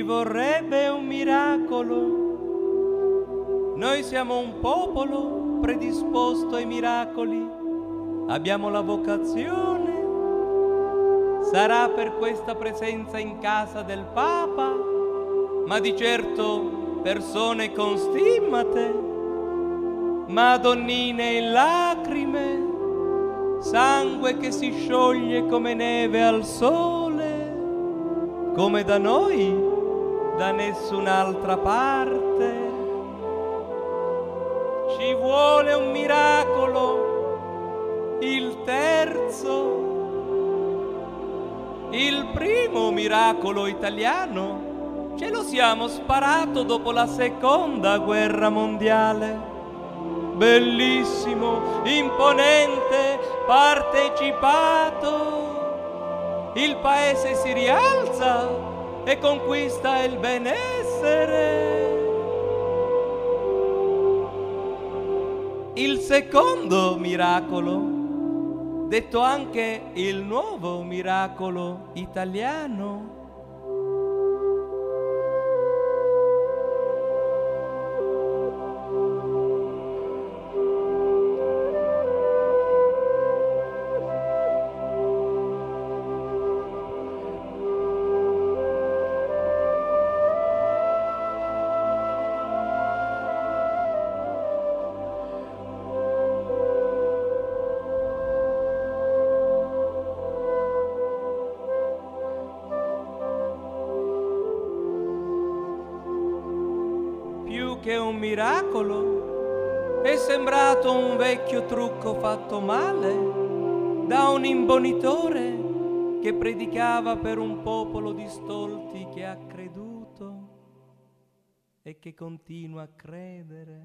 vorrebbe un miracolo. Noi siamo un popolo predisposto ai miracoli. Abbiamo la vocazione. Sarà per questa presenza in casa del Papa, ma di certo persone con stimmate, madonnine in lacrime, sangue che si scioglie come neve al sole, come da noi, da nessun'altra parte. Ci vuole un miracolo, il terzo, il primo miracolo italiano ce lo siamo sparato dopo la seconda guerra mondiale. Bellissimo, imponente, partecipato. Il paese si rialza e conquista il benessere. Il secondo miracolo, detto anche il nuovo miracolo italiano, che un miracolo, è sembrato un vecchio trucco fatto male da un imbonitore che predicava per un popolo di stolti che ha creduto e che continua a credere.